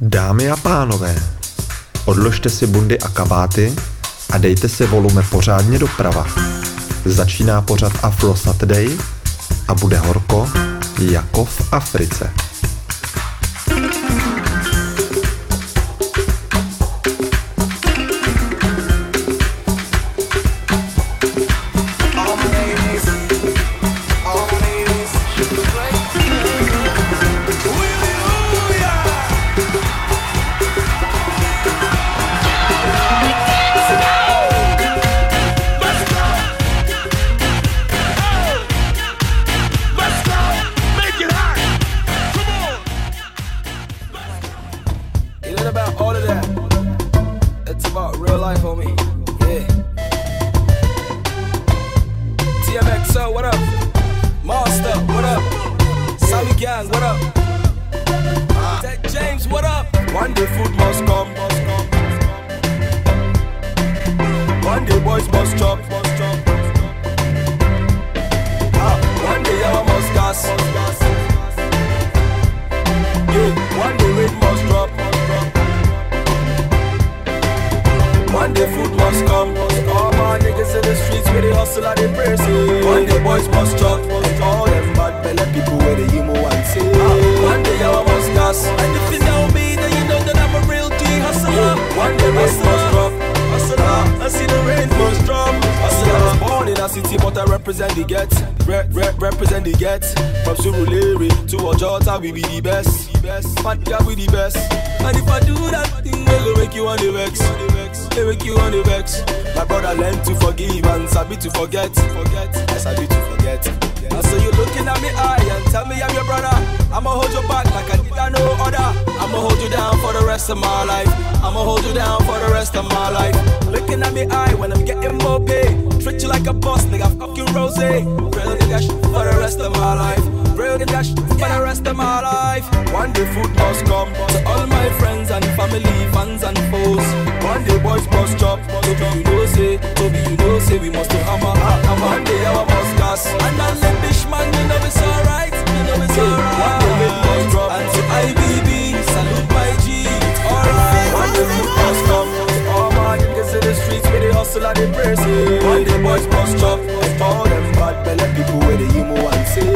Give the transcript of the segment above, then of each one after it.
Dámy a pánové, odložte si bundy a kabáty a dejte si volume pořádně doprava. Začíná pořad Afro Saturday a bude horko jako v Africe. I represent the get. Re- re- represent the get. From Surulere to Ojota, we be the best. Fat guy, we the best. And if I do that thing, they go make you on the vex. They make you on the vex. My brother learn to forgive and sabi to forget. Forget, I to forget. And so you looking at me eye and tell me I'm your brother. I'ma hold you back like I did I no other. I'ma hold you down for the rest of my life. I'ma hold you down for the rest of my life. Looking at me eye when I'm getting more pay. Treat you like a boss, nigga, fucking rose. Real nigga shit for the rest of my life. Real nigga shit for the rest of my life. One day food must come to all my friends and family, fans and foes. One day boys must chop. Toby, you know say, Toby, you know say we must do hammer. And one day our must gas. And I let this man, you know it's alright. You know it's alright. One day we must drop. And to IBB, salute my G. Alright. One day food must hustle and they press it. One day boys chop. And all them bad belly people where they emo and say.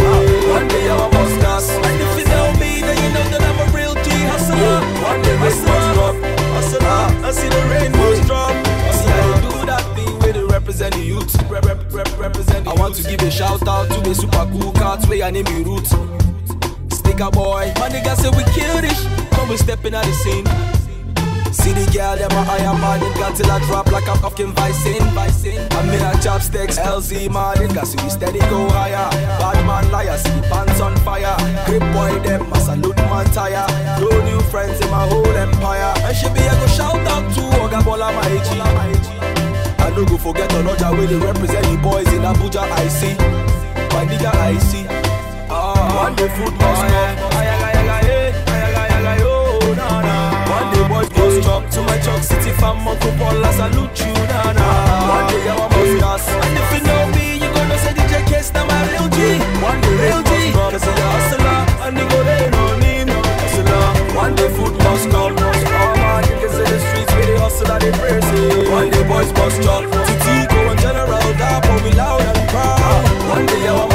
One day our must gas. And if you know me, then you know that I'm a real G hustler. One day we must drop. Hustler, ah. I see the rain must drop. See how they do that thing where they represent the youth. Rep, rep, rep, represent the I want to give a shout out to the super cool cats where your name be root. Sticker boy, my nigga say we kill this. Come we stepping at the scene. See the girl, them a higher man, it got till I drop like a fucking Vicin. I'm in a chopsticks, LZ man, it got see steady go higher. Bad man liar, see pants on fire. Grip boy, them a salute man tire. No new friends in my whole empire. And she be a go shout out to Oga Bola my G. I no go forget Oloja where they represent the boys in Abuja, I see. My nigga, I see. Ah, one day food must come. Day boys chop to my Chuck City fam, Uncle Paul, I salute you, na, na. One day I must gas. And if you know me, you gonna say DJ Case, now my real G. One day real G. Cause I'm a hustler, and they go rain on him. Hustler. One day food must come. All my niggas in the streets where they hustle and they praise. One day boys must chop. TT go and general, that but we loud and proud. One day I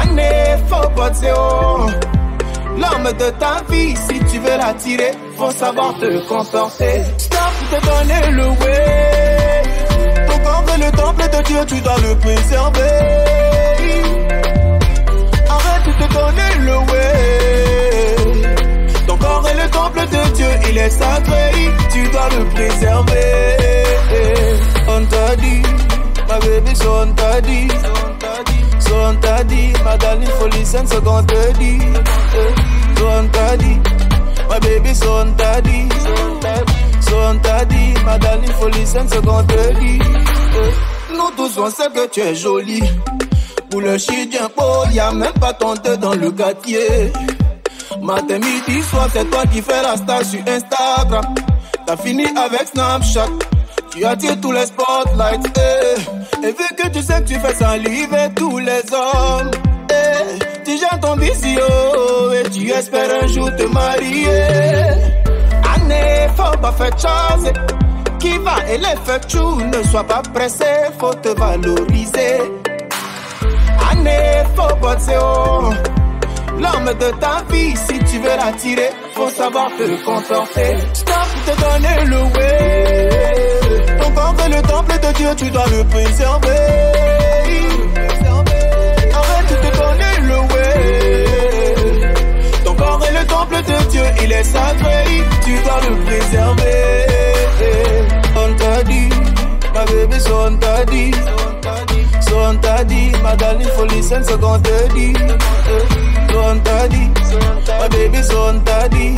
Année, faut. L'homme de ta vie, si tu veux l'attirer, faut savoir te comporter. Stop te donner le way. Ton corps est le temple de Dieu, tu dois le préserver. Arrête de te donner le way. Ton corps est le temple de Dieu, il est sacré, tu dois le préserver. On t'a dit, my baby, son tadi. Son tadi, my darling, for listen, so gon' tadi. Son tadi, my baby, son tadi. Son tadi, my darling, for listen, so gon' tadi. Nous tous on sait que tu es jolie. Pour le shit d'un pot, oh, y a même pas ton tête dans le quartier. Matin, midi, soir, c'est toi qui fais la star sur Instagram. T'as fini avec Snapchat. Tu attires tous les spotlights. eh. Et vu que tu sais que tu fais saliver tous les hommes. eh, Tu gères ton visio et tu espères un jour te marier. Année, faut pas faire chose. Qui va et les chou, ne sois pas pressé, faut te valoriser. Année, faut dire oh. L'homme de ta vie, si tu veux l'attirer, faut savoir te comporter. Stop te donner le way. Ton corps est le temple de Dieu, tu dois le préserver. Arrête de donner le way. Ton corps est le temple de Dieu, il est sacré, tu dois le préserver. On t'a dit, ma bébé, so on t'a dit. So on t'a dit, ma darling, faut listen ce qu'on te dit. Eh, So on t'a dit, ma baby, so on t'a dit.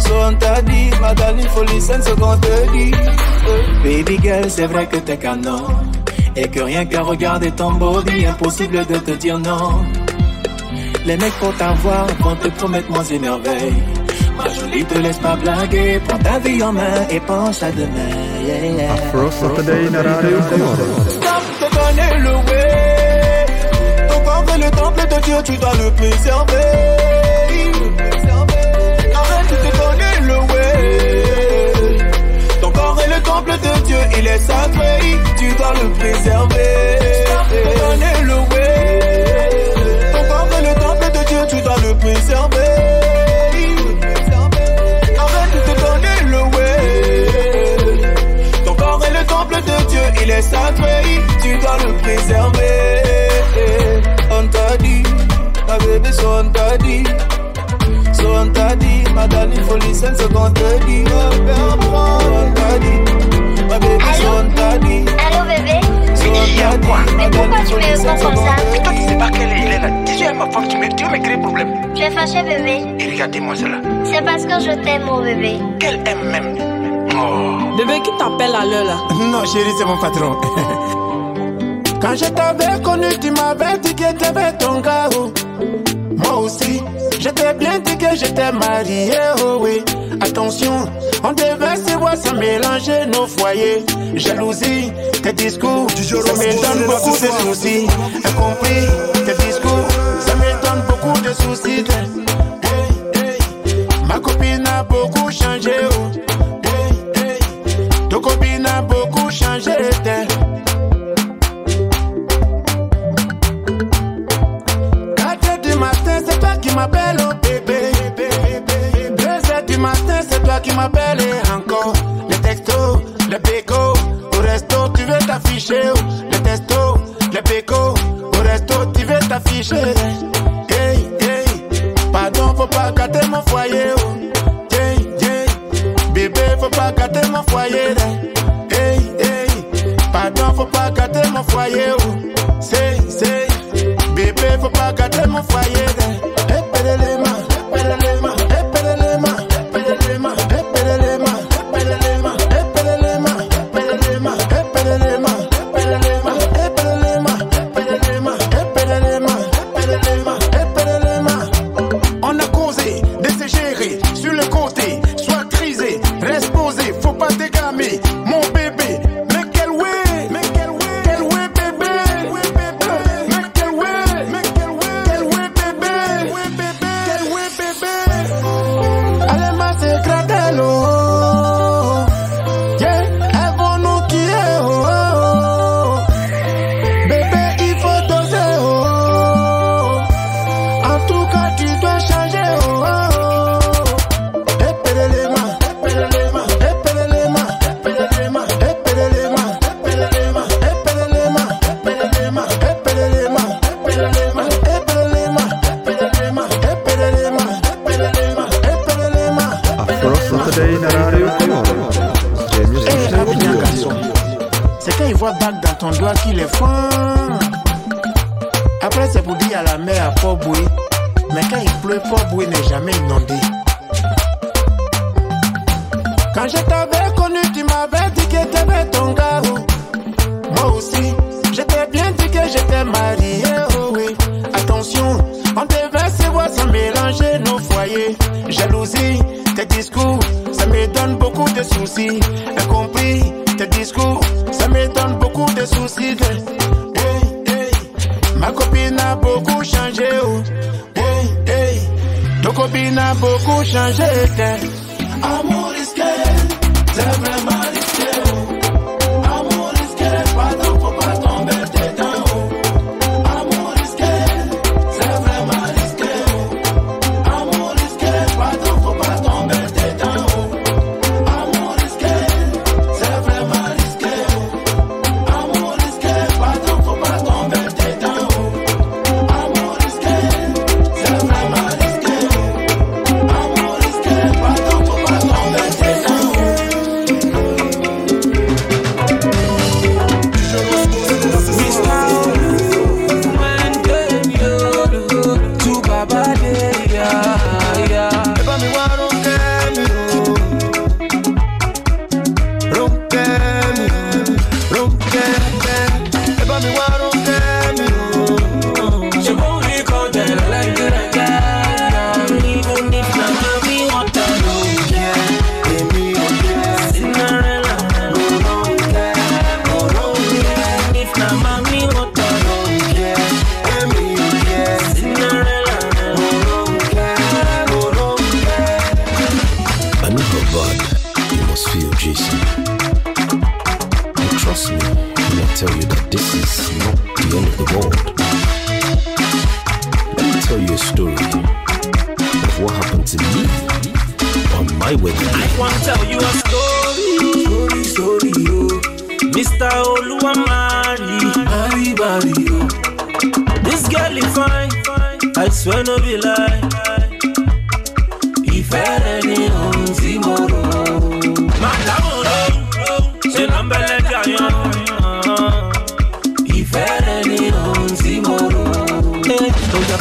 So on t'a dit, ma darling, faut listen ce qu'on te dit. Baby girl, c'est vrai que t'es canon. Et que rien qu'à regarder ton body, impossible de te dire non. Les mecs pour t'avoir vont te promettre moins une merveille. Ma jolie, te laisse pas blaguer. Prends ta vie en main et pense à demain. Yeah, yeah. Afro Saturday na rádiu Komoro. Stop te donner le way. Ton corps est le temple de Dieu, tu dois le préserver. Temple de Dieu, il est sacré, tu dois le préserver. Donner le way. Ton corps est le temple de Dieu, tu dois le préserver. Il est sacré, tu dois le préserver. On t'a dit, ma bébé, on t'a dit. So on t'a dit, ma darling, faut listen ce qu'on te dit. So on t'a dit, ma bébé, so on t'a dit. Allô bébé So on t'a dit, ma Mais pourquoi darling, tu faut me listen ce comme qu'on ça te Toi, tu dit. sais pas quelle est, elle est là. Déjà, ma femme, tu me, tu me créer problème. Tu es fâché bébé Et regardez-moi cela. C'est parce que je t'aime mon bébé. Qu'elle aime même. Oh. Bébé qui t'appelle à l'heure là? Non, chérie, c'est mon patron. Quand je t'avais connu, tu m'avais dit que t'aimais ton gars. Moi aussi, je t'ai bien dit que j'étais marié. Oh oui, attention, on devait se voir sans mélanger nos foyers. Jalousie, tes discours, ça me donne beaucoup de soucis. Incompris, tes discours, ça me donne beaucoup de soucis. Hey, hey. Ma copine a beaucoup changé. Oh. Qui m'appelles, oh bébé. 2 heures du matin, c'est toi qui m'appelles et encore. Les textos, les bécos, au resto, tu veux t'afficher. Les textos, les bécos, au resto, tu veux t'afficher. Hey, hey, pardon, faut pas gâter mon foyer. Oh. Hey, bébé, faut pas gâter mon foyer. Hey, hey, pardon, faut pas gâter mon foyer. Oh. Bébé, faut pas gâter mon foyer.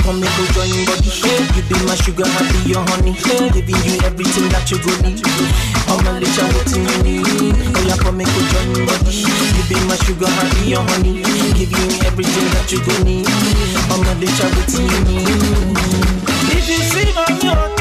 come make go join body. Yeah. You be my sugar, I be your honey. Yeah. Giving you everything that you go need. I'm a little waiting you need. Oh yeah, come make go join body. You be my sugar, I be your honey. Giving you everything that you go need. I'm a little waiting you need. If you see my young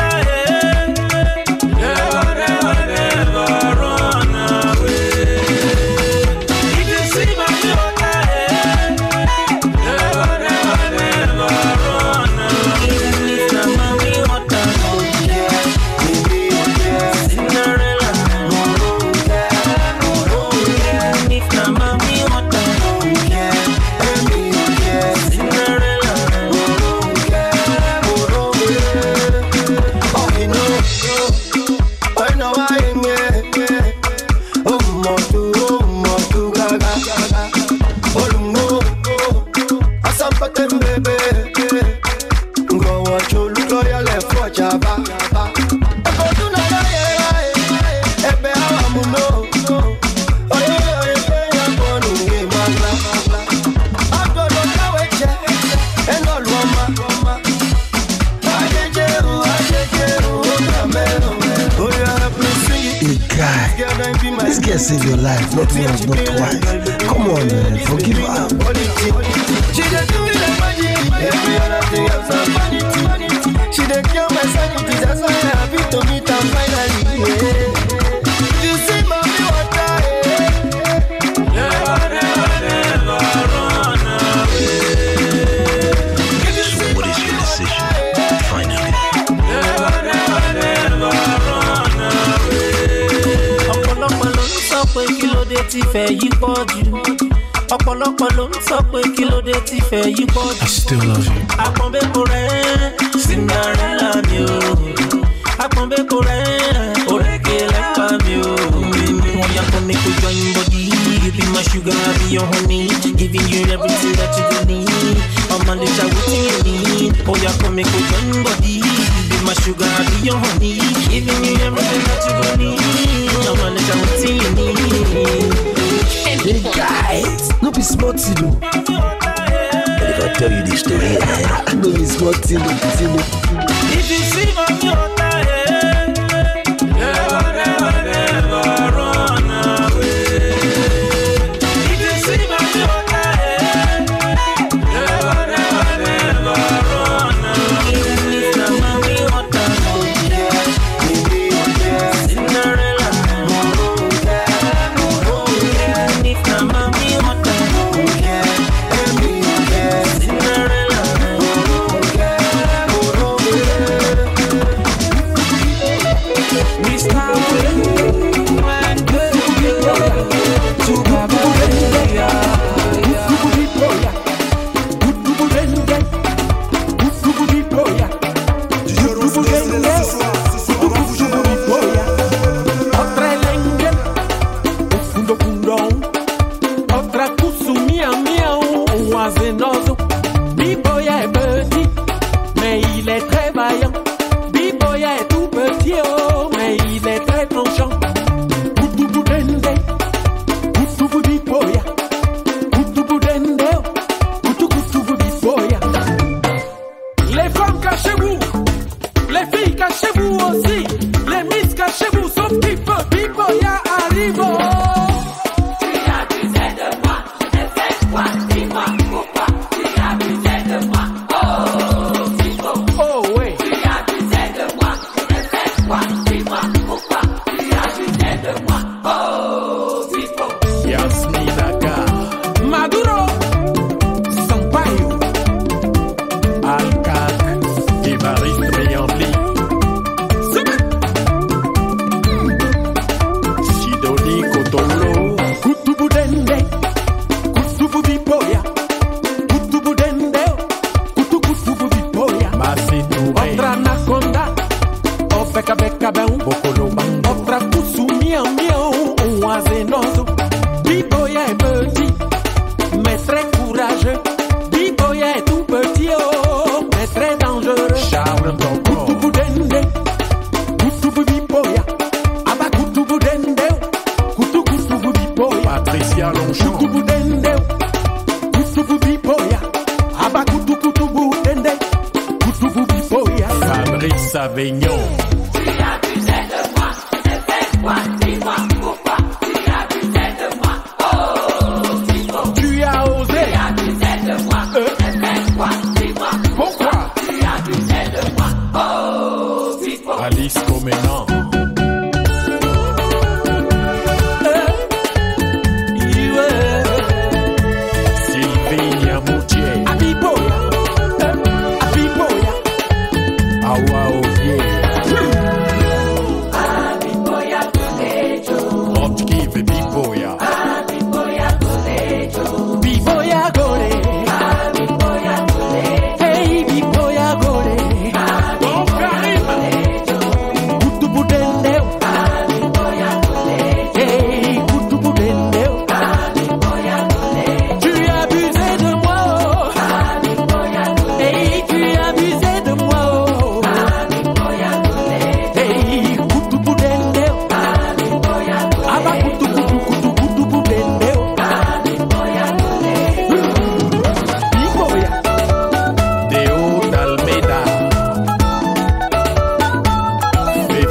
tí fẹ́ yí pọ̀ jù ọ̀pọ̀lọpọ̀ ló ń sọ pé kí ló dé tí fẹ́ yí pọ̀ jù. I still love you. àpọ̀nbẹ́kọ rẹ̀ Cinderella mi o. Àpọ̀nbẹ́kọ rẹ̀ òrèké lẹ́pa mi o. wọ́n yà kọ́ mi kó join body you be my sugar be your honey giving you everything that you need. Ọmọ lè ṣe wetin you need ó yà kọ́ mi kó join body you be my sugar, I'll be your honey. Giving you everything that you gon' need. I'm gonna tell you you need. Hey guys, no be smart, you know. But if I tell you this story, I know it's smart, you know. If you sing on your time.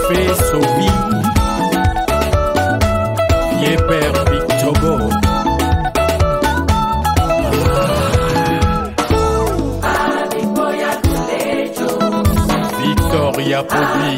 Café Sobi Yeper Bichobo Victoria Pobi.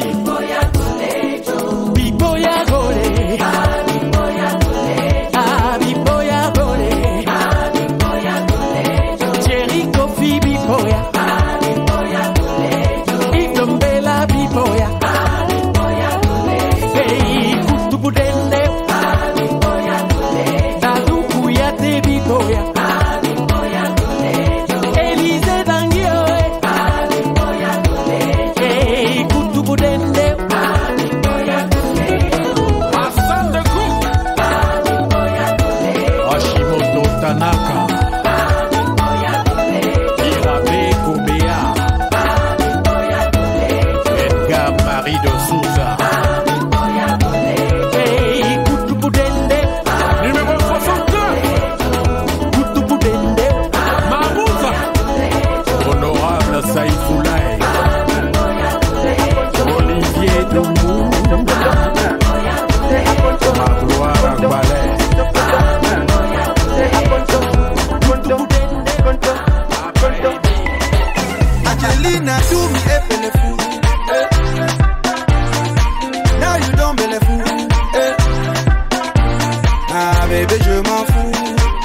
Bébé je m'en fous.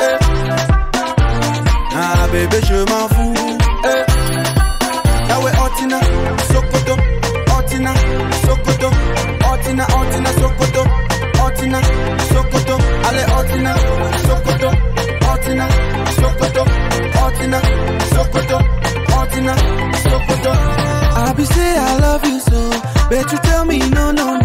Eh. Ah bébé je m'en fous. Eh. Ah ouais Otina, Sokoto, Otina, Sokoto, Otina, Otina, Sokoto, Otina, Sokoto, allez Otina, Sokoto, Otina, Sokoto, Otina, Sokoto, Otina, Sokoto. I be say I love you so, but you tell me no no no.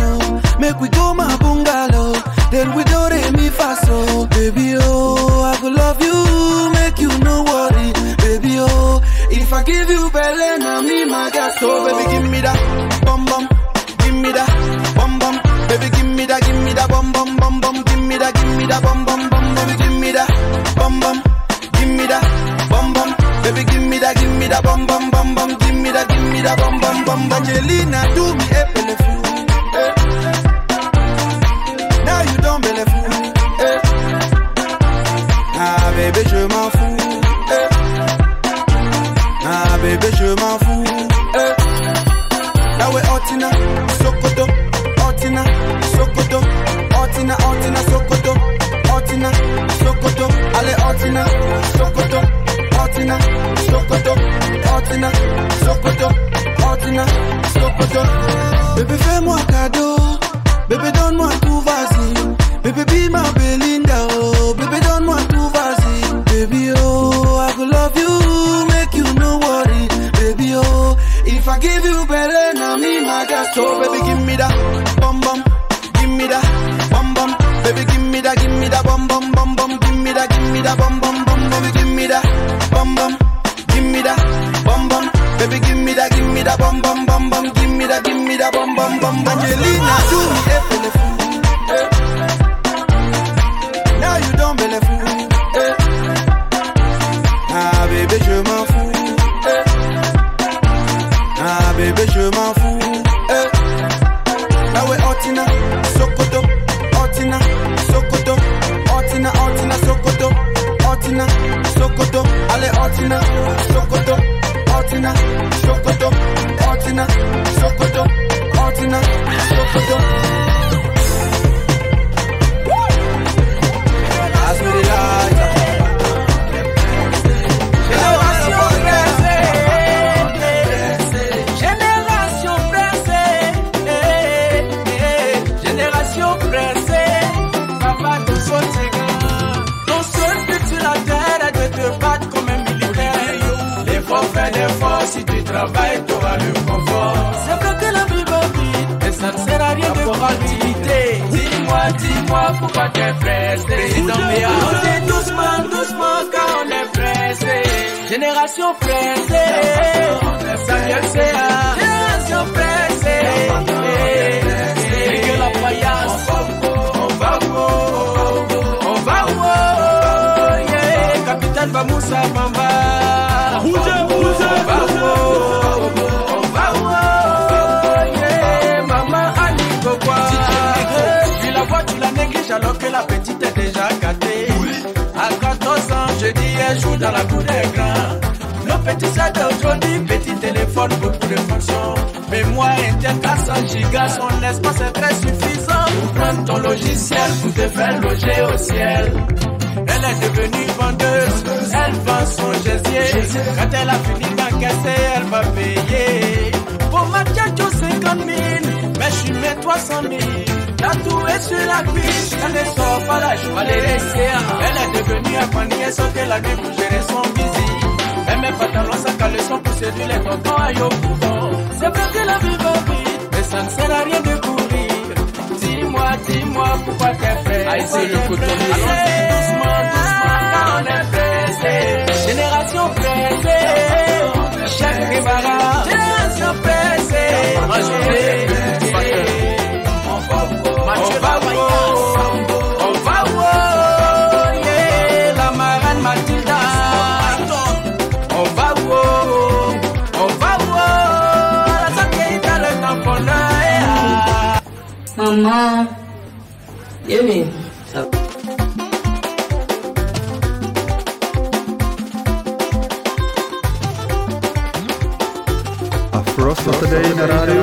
Angelina do give you belly, now me my gas, so oh, baby give me that, bum bum, give me that, bum bum, baby give me that, give me that, bum bum bum bum, give me that, give me that, bum bum bum, baby give me that, bum bum, give me that, bum bum, baby give me that, give me that, bum bum bum bum, give me that, give me that, bum bum alors que la petite est déjà gâtée. À 14 ans, je dis, elle joue dans la cour des grands. Le petit sac d'aujourd'hui, petit téléphone, beaucoup de fonctions. Mémoire interne 400 gigas, son espace est très suffisant. Pour prendre ton logiciel, pour te faire loger au ciel. Elle est devenue vendeuse, elle vend son gésier. Quand elle a fini d'encaisser, elle va payer. Pour ma tchatcho 50 000, mais je suis mes 300 000. Tatouée sur la cuisse, elle ne sort pas la joie, les laisser. Elle est devenue apprentie, sauf que la nuit pour gérer son busy. Elle met pantalon, sac à leçon pour séduire les tontons à yo C'est vrai que la vie va vite, mais ça ne sert à rien de courir. Dis-moi, dis-moi pourquoi t'es prêt? Aïe, c'est le coton. Allons-y doucement, doucement, car on est pressée, génération pressée, chaque Guevara, génération pressée, on va, on va, on va, on la marraine Mathilda, on va, on va, la santé dans le tampon, maman, Yemi. Saturday na rádio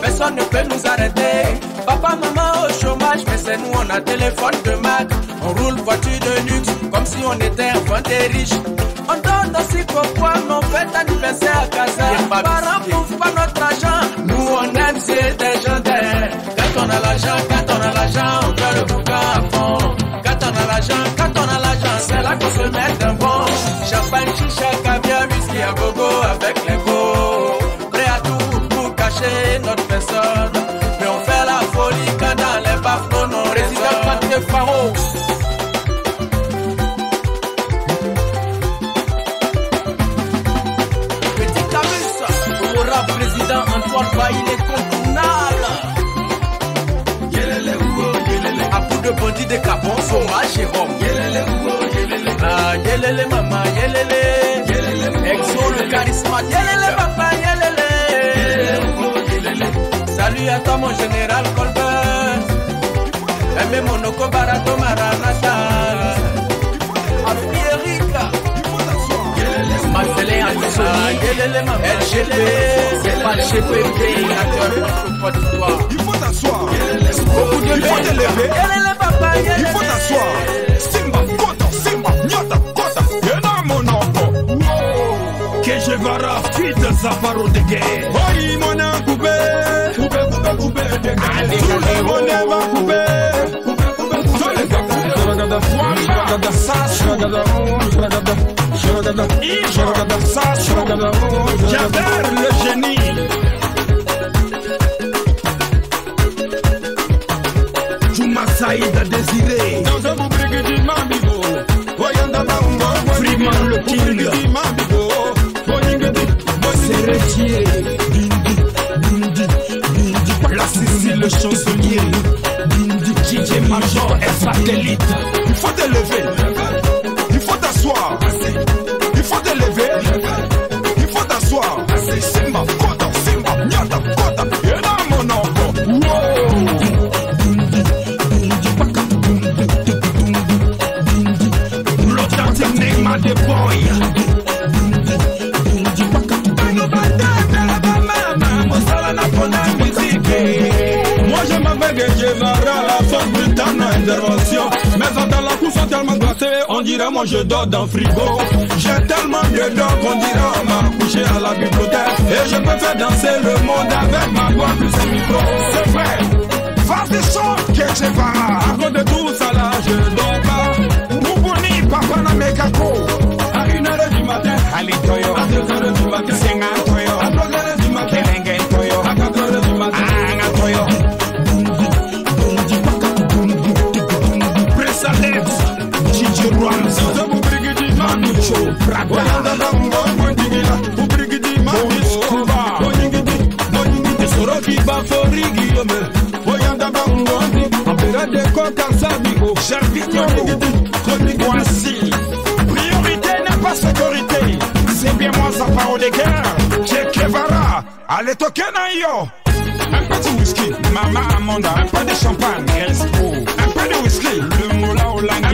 Personne ne peut nous arrêter. Papa, maman au chômage, mais c'est nous, on a téléphone de Mac. On roule voiture de luxe, comme si on était enfant des riches. On donne aussi pourquoi on fait anniversaire à casa. Parents bouffent pas notre argent. Nous, on aime, c'est légendaire. Quand on a l'argent, quand on a l'argent, on fait le bouquin à fond. Quand on a l'argent, quand on a là qu'on se met un bon. Champagne, chicha, caviar, whisky à gogo avec les go. Prêt à tout pour cacher notre personne. Mais on fait la folie quand dans les bafos, non résident pas de pharaon. Petit Camus, au rap président Antoine Ba, il est contournable. À bout de bandits de Capon, Sauvage et Rome. Ah, yelele mama, yelele. Exo le charisme, yelele papa, yelele. Salut à toi mon général Colbert. Aimé Monoko Barato Maranata. Marcelin yelele mama, LGP. Pas acteur. Il faut t'asseoir. Beaucoup de Il faut t'élever. Yelele papa, Il faut t'asseoir. Simba, Simba, nyata, kota. Yena monoko. Que je vara, fils Zaparo de guerre. Oi, mon an coupé. Coupé, coupé, coupé de guerre. Tout le monde va shuragada, sa, shuragada. J'adore le génie. Juma Saïda désiré. Dans un boubrique du. Freeman le King. Serretier. Bindi, Bindi, Bindi. La le. Bindi, DJ Major et. Il faut te lever. moi je dors dans frigo. J'ai tellement de dents qu'on dira on m'a couché à la bibliothèque. Et je peux faire danser le monde avec ma voix plus un micro. C'est vrai, face des sons que je pas. À cause de tout ça là je dors pas. Moubouni, papa n'a mes À une heure du matin, à l'étoyo, à deux heures du matin, 50 Parle de guerre. Che Guevara, allez toquer yo. Un petit whisky, Mama Amanda, un peu de champagne, Espo, un peu de whisky, le moula Olangi,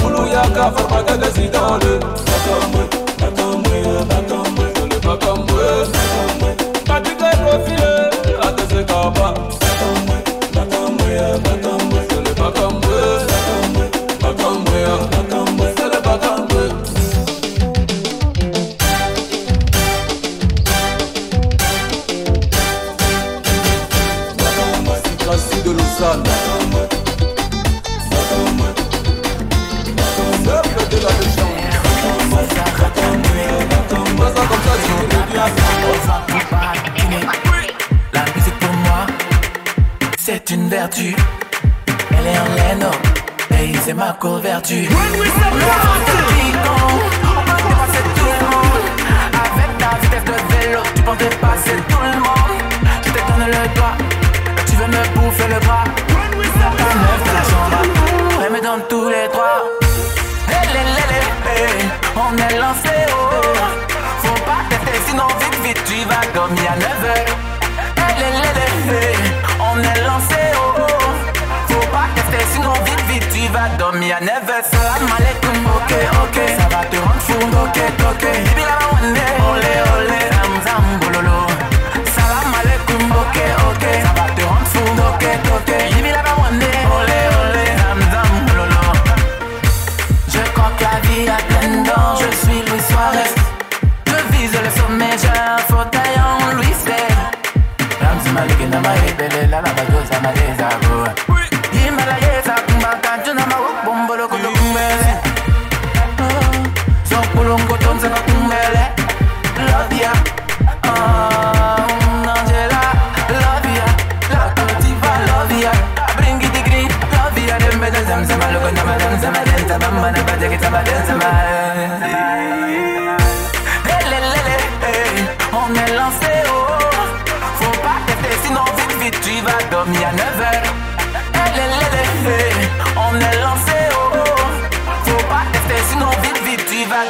Kulu ya kafir magagasi dole. C'est une vertu. Elle est en laine, et c'est ma vertu. When we on va dépasser tout le monde. Avec ta vitesse de vélo, tu penses dépasser tout le monde. Je te le doigt, tu veux me bouffer le bras. Ta meuf de la chambre, elle me donne tous les droits. Hey, hey, hey, on est lancé, oh. Faut pas tester, sinon vite, vite, tu vas comme il y a 9 heures on est lancé, oh oh. oh. Faut pas rester sinon vite, vite tu vas dormir à 9h. Salam alaikum, ok, ok. Ça va te rendre fou, ok, ok. La olé, olé. Zam, zam, bololo. Ok. Ça va te rendre fou, ok, ok. La.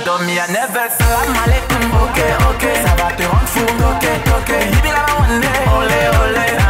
Domi a never salam alaikum, ok, ok Ça va te rendre fou, ok, ok. Yibi la one day, olé, olé.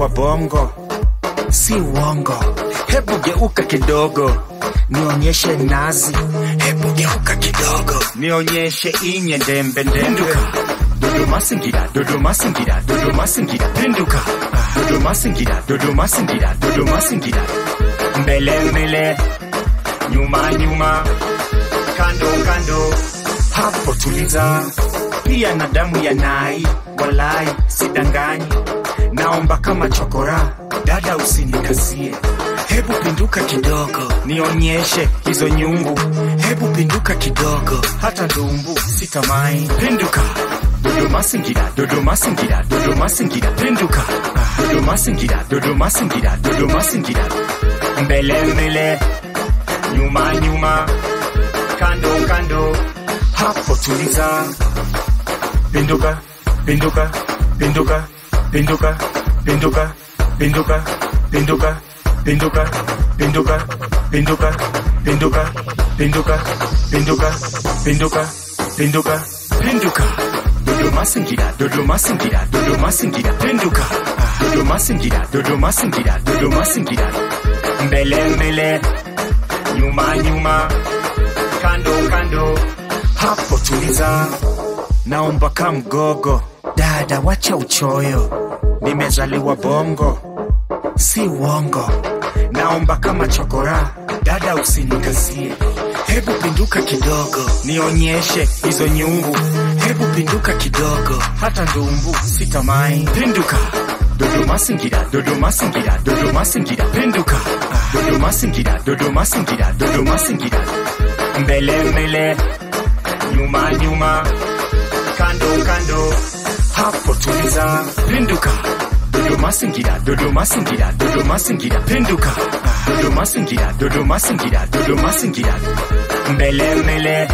wa bongo. Si uongo. Hebu geuka kidogo. Nionyeshe nazi, hebu geuka kidogo. Nionyeshe inye ndembe ndembe. Masingira dodoma singira dodoma singira pinduka dodoma singira dodoma singira dodoma singira mbele mbele. Nyuma nyuma. Kando kando. Hapo tuliza. Pia na damu ya nai. Walai sidanganyi. Naomba kama chokora, dada usinikazie. Hebu pinduka kidogo, nionyeshe hizo nyungu. Hebu pinduka kidogo, hata ndumbu sitamai. Pinduka, Dodoma Singida, Dodoma Singida, Dodoma Singida, pinduka. Dodoma Singida, Dodoma Singida, Dodoma Singida. Mbele mbele, nyuma nyuma, kando kando, hapo tuliza. Pinduka, pinduka, pinduka, pinduka, pinduka, pinduka, pinduka, pinduka, pinduka, pinduka, pinduka, pinduka, pinduka, pinduka, pinduka, pinduka. Dodoma Singida, Dodoma Singida, Dodoma Singida, pinduka. Dodoma Singida, Dodoma Singida, Dodoma Singida. Mbele mbele, nyuma nyuma, kando kando, hapo tuliza. Naomba kamgogo, dada wacha uchoyo, nimezaliwa bongo, si uongo. Naomba kama chokora, dada usinikasie. Hebu pinduka kidogo, nionyeshe hizo nyungu. Hebu pinduka kidogo, hata ndumbu sitamai. Pinduka, Dodoma Singida, Dodoma Singida, Dodoma Singida, pinduka. Dodoma Singida, Dodoma Singida, Dodoma Singida. Mbele mbele, nyuma nyuma, kando kando, Portuguesa Rinduka Duduma Singida Duduma Singida Duduma Singida Rinduka Duduma Singida Duduma Singida Duduma Singida Mbele mbele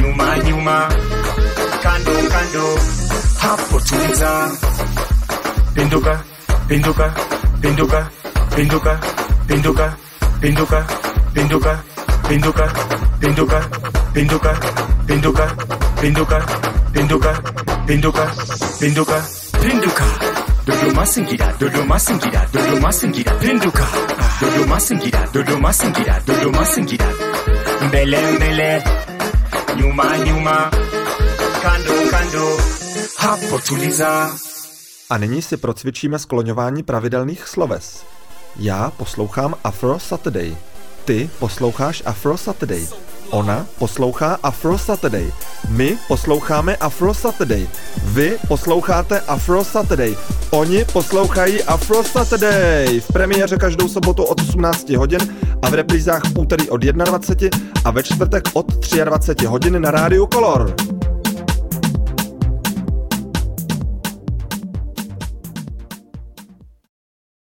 Nyuma nyuma Kando kando Ha Portuguesa Rinduka Rinduka Rinduka Rinduka Rinduka Rinduka Rinduka Rinduka Rinduka Rinduka Rinduka Rinduka Rinduka Rinduka pinduka, pinduka, pinduka, pinduka, pinduka, pinduka. Dodoma Singida, Dodoma Singida, Dodoma Singida, pinduka. Dodoma Singida, Dodoma Singida, Dodoma Singida. Mbele mbele, nyuma nyuma, kando kando, hapo tuliza. A nyní si procvičíme skloňování pravidelných sloves. Já poslouchám Afro Saturday. Ty posloucháš Afro Saturday. Ona poslouchá Afro Saturday. My posloucháme Afro Saturday. Vy posloucháte Afro Saturday. Oni poslouchají Afro Saturday. V premiéře každou sobotu od 18 hodin a v reprízách v úterý od 21 a ve čtvrtek od 23 hodin na rádiu Color.